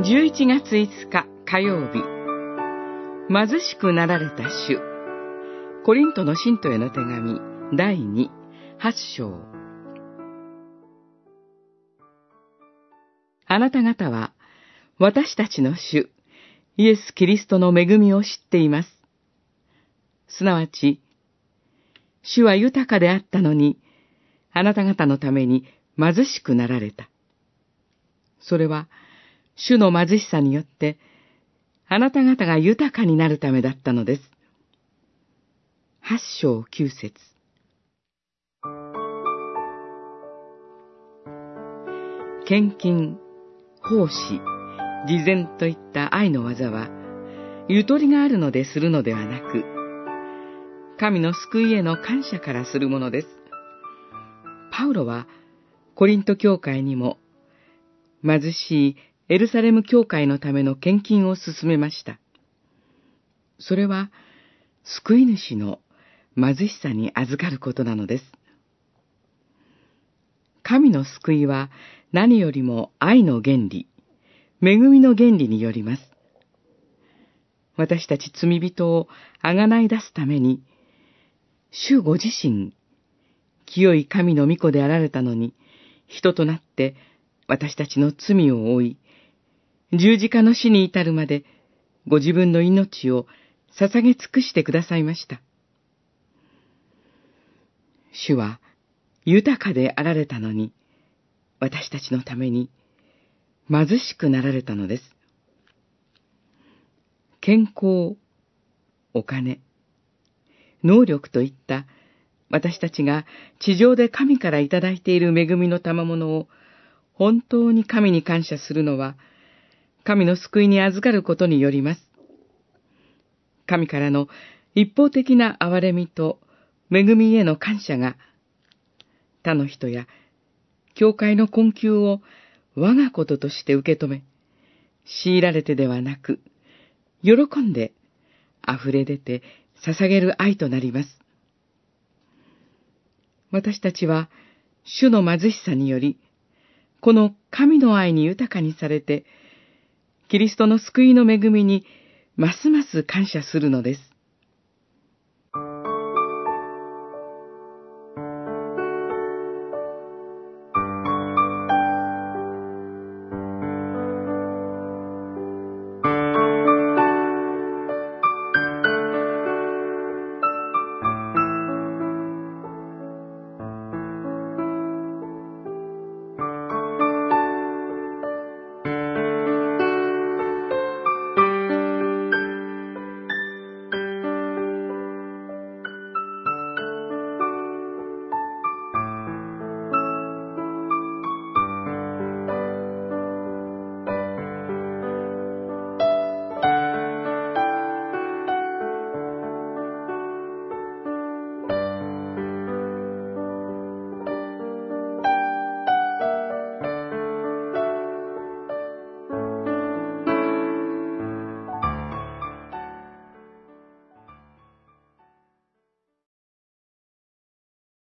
11月5日火曜日貧しくなられた主コリントの信徒への手紙第2、8章あなた方は私たちの主イエス・キリストの恵みを知っています。すなわち、主は豊かであったのに、あなた方のために貧しくなられた。それは、主の貧しさによって、あなた方が豊かになるためだったのです。八章九節献金、奉仕、慈善といった愛の技は、ゆとりがあるのでするのではなく、神の救いへの感謝からするものです。パウロは、コリント教会にも、貧しいエルサレム教会のための献金を進めました。それは、救い主の貧しさに預かることなのです。神の救いは何よりも愛の原理、恵みの原理によります。私たち罪人をあがない出すために、主ご自身、清い神の御子であられたのに、人となって私たちの罪を負い、十字架の死に至るまで、ご自分の命を捧げ尽くしてくださいました。主は豊かであられたのに、私たちのために貧しくなられたのです。健康、お金、能力といった私たちが地上で神からいただいている恵みの賜物を本当に神に感謝するのは、神の救いに預かることによります。神からの一方的な憐れみと恵みへの感謝が、他の人や教会の困窮を我がこととして受け止め、強いられてではなく、喜んで溢れ出て捧げる愛となります。私たちは、主の貧しさにより、この神の愛に豊かにされて、キリストの救いの恵みにますます感謝するのです。